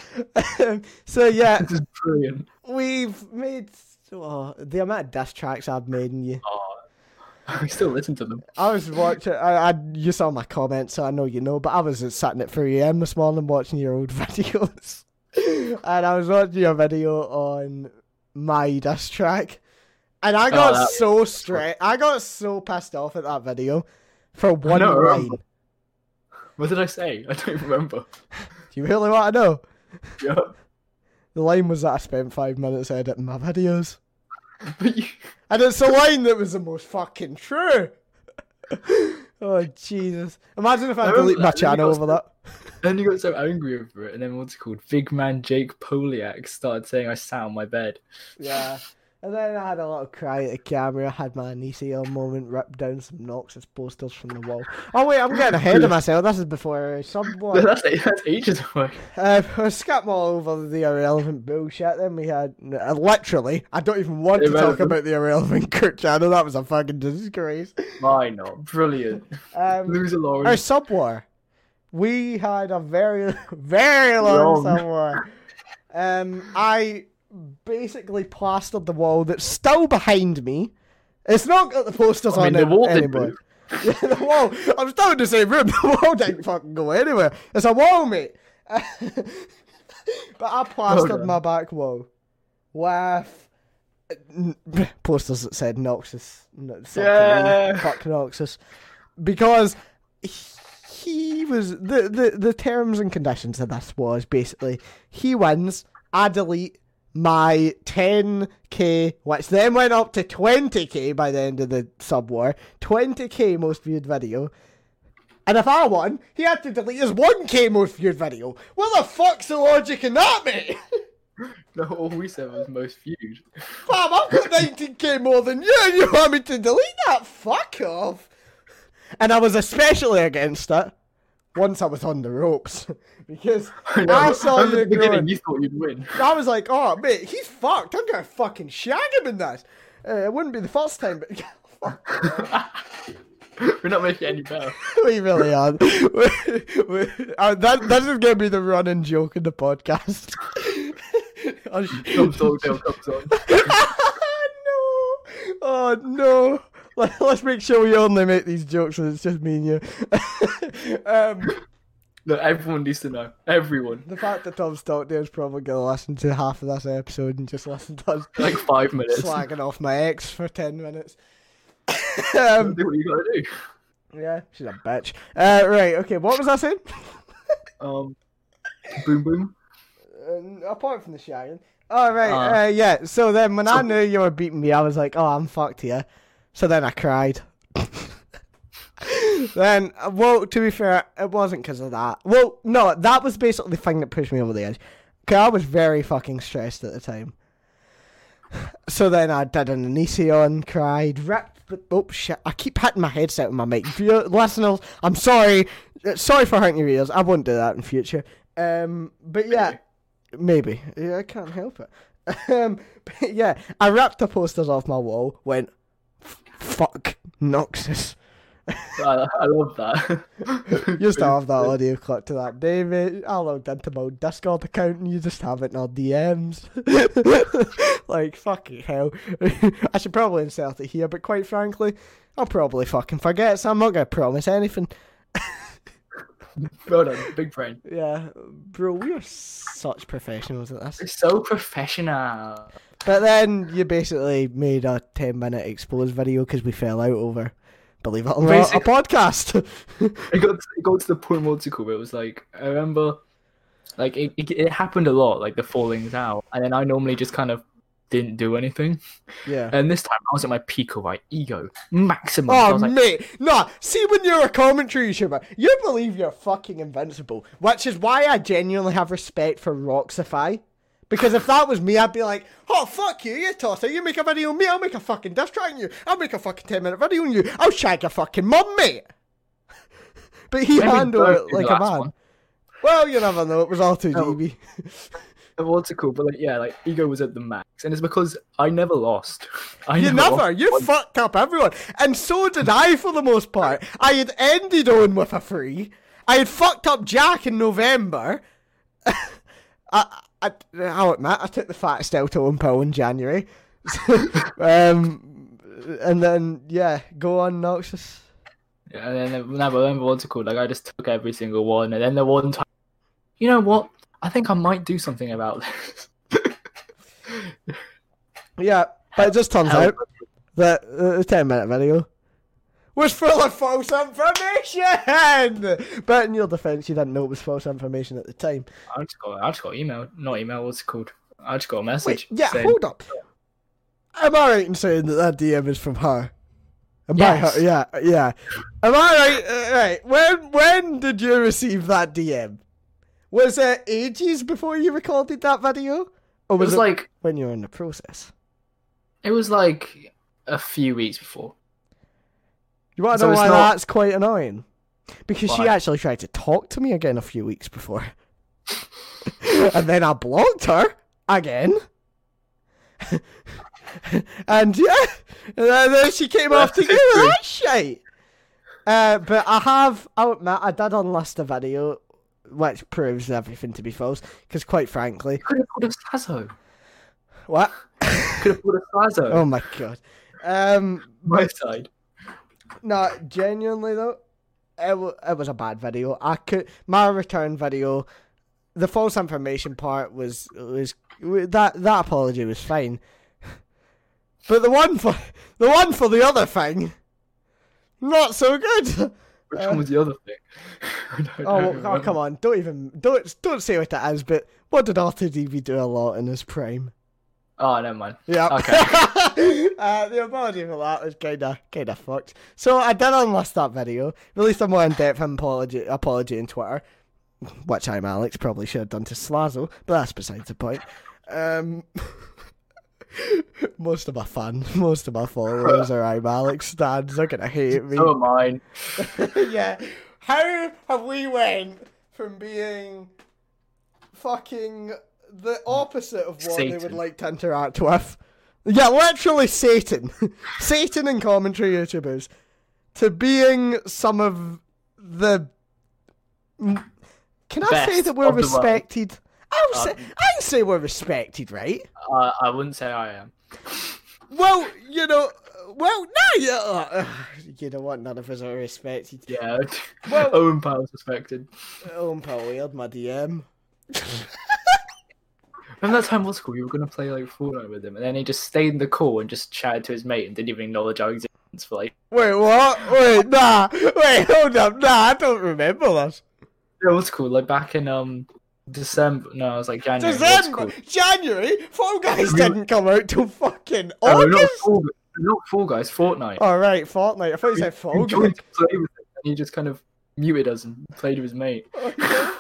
Um, so yeah, This is brilliant. we've made oh, the amount of diss tracks I've made in you. Oh, I still listen to them. I was watching. I, I you saw my comments, so I know you know. But I was sitting at 3 a.m. this morning watching your old videos, and I was watching your video on my diss track, and I oh, got Oh, that so straight. I got so pissed off at that video for one know, I line. What did I say? I don't remember. Do you really want to know? Yeah. The line was that I spent five minutes editing my videos, But you, and it's a line that was the most fucking true. oh Jesus! Imagine if I, I delete my that, and then you channel over that. then you got so angry over it, and then what's it called? Big man Jake Poliak started saying I sat on my bed. Yeah. And then I had a little cry at the camera, I had my Anicio moment, ripped down some Noxis posters from the wall. Oh wait, I'm getting ahead of myself. This is before someone. That's that's ages away. Uh, I skipped all over the irrelevant bullshit. Then we had uh, literally. I don't even want to talk about the irrelevant Kurt channel. That was a fucking disgrace. Why not? Brilliant. Um, Loser our Lawrence. sub war. We had a very, very long, Long. sub war. Um, I basically plastered the wall that's still behind me. It's not got the posters I mean, on the it anymore. Yeah, the wall. I'm still in the same room. The wall didn't fucking go anywhere. It's a wall, mate. but I plastered on. my back wall with posters that said Noxis. Yeah. Fuck Noxis. Because he was the, the the terms and conditions of this was basically he wins, I delete my 10k, which then went up to 20k by the end of the sub war, 20k most viewed video. And if I won, he had to delete his 1k most viewed video. What the fuck's the logic in that, mate? No, all we said was most viewed. Fam, I've got 19k more than you, and you want me to delete that? Fuck off. And I was especially against it once I was on the ropes because I, know. I saw you the beginning, you thought you'd win. I was like, oh mate, he's fucked. I'm gonna fucking shag him in this. Uh, it wouldn't be the first time, but We're not making any better. we really are. Uh, that that is gonna be the running joke in the podcast. Sh- Tom Stockdale comes on. no! Oh no! Let, let's make sure we only make these jokes when it's just me and you. um, Look, everyone needs to know. Everyone. the fact that Tom Stockdale's probably gonna listen to half of this episode and just listen to us Like five minutes. slagging off my ex for ten minutes. um, Do what you gotta do. yeah, she's a bitch. Uh, right, okay. What was I saying? Um, boom boom. Uh, apart from the shagging. Oh, right. Uh, uh, yeah. So then when I knew you were beating me, I was like, oh, I'm fucked here. So then I cried. then, well, to be fair, it wasn't because of that. Well, no, that was basically the thing that pushed me over the edge. Because I was very fucking stressed at the time. So then I did an Anision, cried, ripped, oh shit, I keep hitting my headset with my mic. Listeners, I'm sorry. Sorry for hurting your ears. I won't do that in future. Um, but yeah, maybe. Yeah, I can't help it. Um, but yeah, I ripped the posters off my wall, went, "F- fuck, Noxis. I, I love that. You still have that audio clip to that, David. I logged into my own Discord account and you just have it in our DMs. like, fucking hell. I should probably insert it here, but quite frankly, I'll probably fucking forget, so I'm not going to promise anything. Well done, big brain. Yeah, bro, we are such professionals at this. It's so professional. But then you basically made a 10 minute exposed video because we fell out over, believe it or not, a podcast. It got it got to the point called, where it was like I remember, like it, it it happened a lot, like the fallings out, and then I normally just kind of didn't do anything, yeah. and this time I was at my peak of my ego maximum. I Oh, was like, mate, no. See, when you're a commentary YouTuber, you believe you're fucking invincible, which is why I genuinely have respect for Roxify. Because if that was me, I'd be like, oh, fuck you, you tosser, you make a video on me, I'll make a fucking diss track on you, I'll make a fucking 10 minute video on you, I'll shag your fucking mum, mate. but he Maybe handled it like a man. one. Well, you never know, it was all too No. DB. what's it called? But like, yeah, like ego was at the max, and it's because I never lost. I You never. never. You fucked up everyone. And so did I for the most part. I had ended on with a free. I had fucked up Jack in November. I, I, I'll admit, I took the fattest Elton pill in January. um, and then, yeah, go on, Noxis. Yeah, and then no, but remember what's it called? Like I just took every single one, and then the one time, you know what? I think I might do something about this. Yeah, but it just turns Help. out that uh, the 10 minute video was full of false information! But in your defense, you didn't know it was false information at the time. I just got, I just got email, not email. What's it called? I just got a Wait, message. yeah, saying, hold up. Am I right in saying that that DM is from her? Am I Yes. her? Yeah, yeah. Am I right? Uh, right. When when did you receive that DM? Was it ages before you recorded that video, or It was, was it like when you were in the process? it was like a few weeks before. You want to So know why not- that's quite annoying? Because she actually tried to talk to me again a few weeks before, and then I blocked her again. and yeah, and then, she came Well, after that's me with true. that shit. Uh, but I have, I'll admit, I did unlist a video, which proves everything to be false. Because quite frankly, You could have pulled a Sazo. what? Could have pulled a Sazo. oh my god. Um, My side. No, genuinely though, it, w- it was a bad video. I could my return video, the false information part was was that that apology was fine, but the one for the one for the other thing, not so good. Which Uh, one was the other thing? Oh, well, oh come on! Don't even don't don't say what it is. But what did R2DB do a lot in his prime? Oh, never mind. Yeah. Okay. uh, the apology for that was kinda kinda fucked. So I did unlist that video, released a more in depth apology apology on Twitter, which I'm Alex probably should have done to Slazo, but that's besides the point. Um, most of my fans, most of my followers are I'm Alex stands. They're gonna hate me. So am mine. yeah. how have we went from being fucking the opposite of what they would like to interact with? Yeah, literally Satan. Satan and commentary YouTubers to being some of the. Can I say that we're of the world. respected? I would say Um, I'd say we're respected, right? Uh, I wouldn't say I am. Well, you know, well, no, you, uh, you know what? None of us are respected. Yeah. Well- Owen Powell's suspected. Oh, Paul weird, my DM. Remember that time was cool? You were gonna play like Fortnite with him, and then he just stayed in the call and just chatted to his mate and didn't even acknowledge our existence for like. Wait, what? Wait, nah. Wait, hold up. Nah, I don't remember that. It was cool. Like back in um December. No, it was like January. What's December, cool? January. Fall Guys We- didn't come out till fucking No, not August. Fall, not Fall Guys. Fortnite. All right, Fortnite. I thought you said we Fall Guys. play with him, and he just kind of muted us and played with his mate. Oh,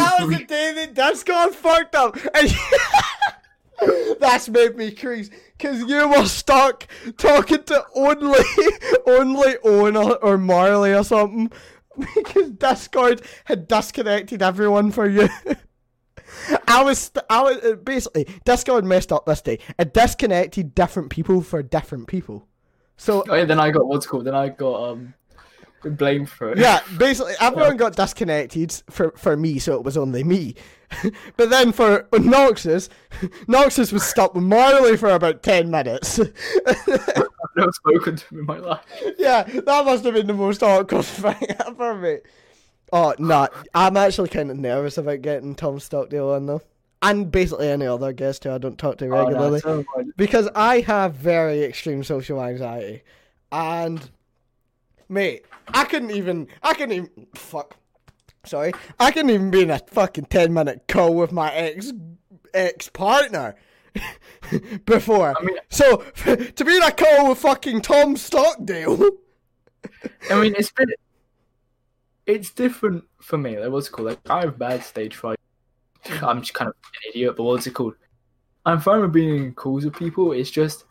that was the day that Discord fucked up. And That's made me crease. Because you were stuck talking to only, only Owen or, or Marley or something. Because Discord had disconnected everyone for you. I was, I was uh, basically Discord messed up this day. It disconnected different people for different people. So Oh yeah, then I got what's called. Then I got um blamed for it. yeah, basically everyone got disconnected for, for me, so it was only me. but then for Noxis, Noxis was stuck with Marley for about ten minutes. I've never spoken to him in my life. yeah, that must have been the most awkward thing ever, mate. Oh no, I'm actually kind of nervous about getting Tom Stockdale on though, and basically any other guest who I don't talk to Oh, no, regularly so because I have very extreme social anxiety, and mate, I couldn't even, I couldn't even, fuck, sorry, I couldn't even be in a fucking ten minute call with my ex ex partner before. I mean- so to be in a call with fucking Tom Stockdale, I mean, it's been. It's different for me. Like, what's it called? Like, I have bad stage fright. I'm just kind of an idiot, but what's it called? I'm fine with being in calls with people. It's just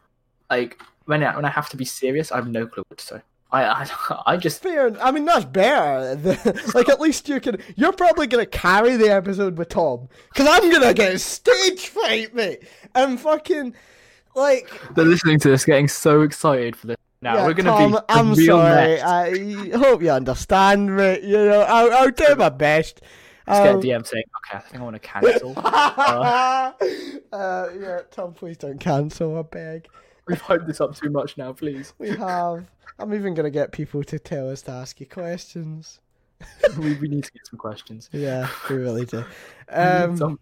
like when I, when I have to be serious, I have no clue what to say. I I, I just fair. I mean, that's better. Like at least you can. You're probably gonna carry the episode with Tom, because I'm gonna get stage fright, mate. And fucking like they're listening to this, getting so excited for this. Now Yeah, we're gonna Tom, be. I'm sorry. mess. I hope you understand me. You know, I'll, I'll do my best. Just get a Um, DM saying, "Okay, I think I want to cancel." uh, yeah, Tom, please don't cancel. I beg. We've hyped this up too much now, please. We have. I'm even gonna get people to tell us to ask you questions. we, we need to get some questions. Yeah, we really do. Um,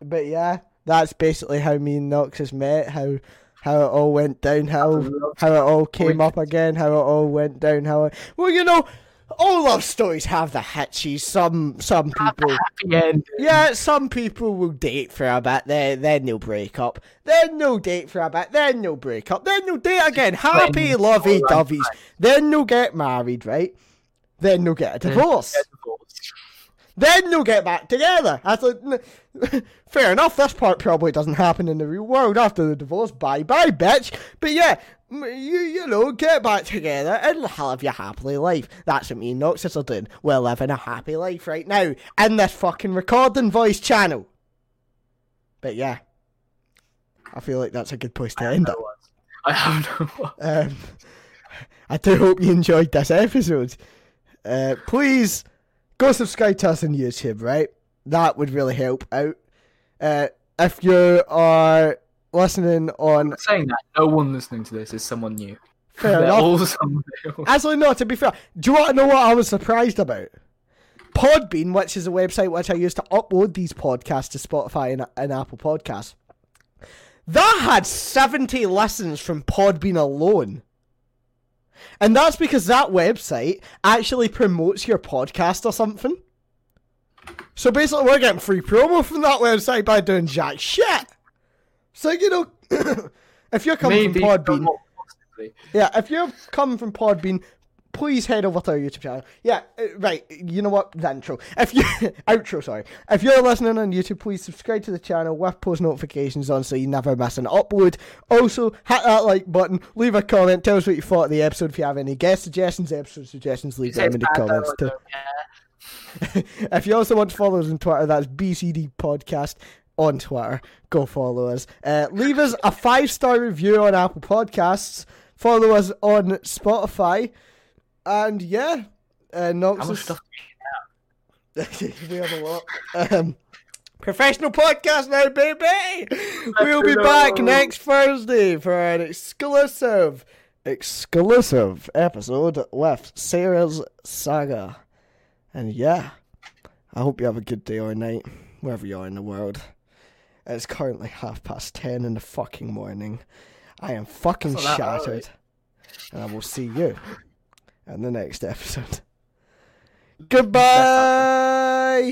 but yeah, that's basically how me and Noxis met. How how it all went downhill. How it all came up again. How it all went downhill. Well, you know, all love stories have the hitches. Some some people. Yeah, some people will date for a bit, then then they'll break up. Then they'll date for a bit, then they'll break up. Then they'll date again, happy, lovey doveys. Then they'll get married, right? Then they'll get a divorce. Get divorced. Then they'll get back together. I thought, "N- fair enough. This part probably doesn't happen in the real world after the divorce. Bye bye, bitch. But yeah, you you know, get back together and have your happily life. That's what me and Noxis are doing. We're living a happy life right now in this fucking recording voice channel. But yeah, I feel like that's a good place to end it. I have no. Um, I do hope you enjoyed this episode. Uh, please go subscribe to us on YouTube, right? That would really help out. Uh, if you are listening on, Saying that, no one listening to this is someone new. fair They're enough. all someone new. Actually, no. To be fair, do you want to know what I was surprised about? Podbean, which is a website which I use to upload these podcasts to Spotify and, and Apple Podcasts, that had seventy listens from Podbean alone. And that's because that website actually promotes your podcast or something. So basically, we're getting free promo from that website by doing jack shit. So you know, if you're coming Maybe from Podbean, yeah, if you're coming from Podbean, please head over to our YouTube channel. Yeah, uh, right. You know what? The intro. If you outro, sorry. If you're listening on YouTube, please subscribe to the channel with post notifications on so you never miss an upload. Also, hit that like button, leave a comment, tell us what you thought of the episode. If you have any guest suggestions, episode suggestions, leave them in the comments too. if you also want to follow us on Twitter, that's BCD Podcast on Twitter. Go follow us. Uh, leave us a five star review on Apple Podcasts. Follow us on Spotify. And yeah, uh, How Noxis. much stuff? we have a lot. Um, professional podcast now, baby. We'll be back next Thursday for an exclusive, exclusive episode with Sarah's Saga. And yeah, I hope you have a good day or night, wherever you are in the world. It's currently half past ten in the fucking morning. I am fucking early. shattered. And I will see you in the next episode. Goodbye.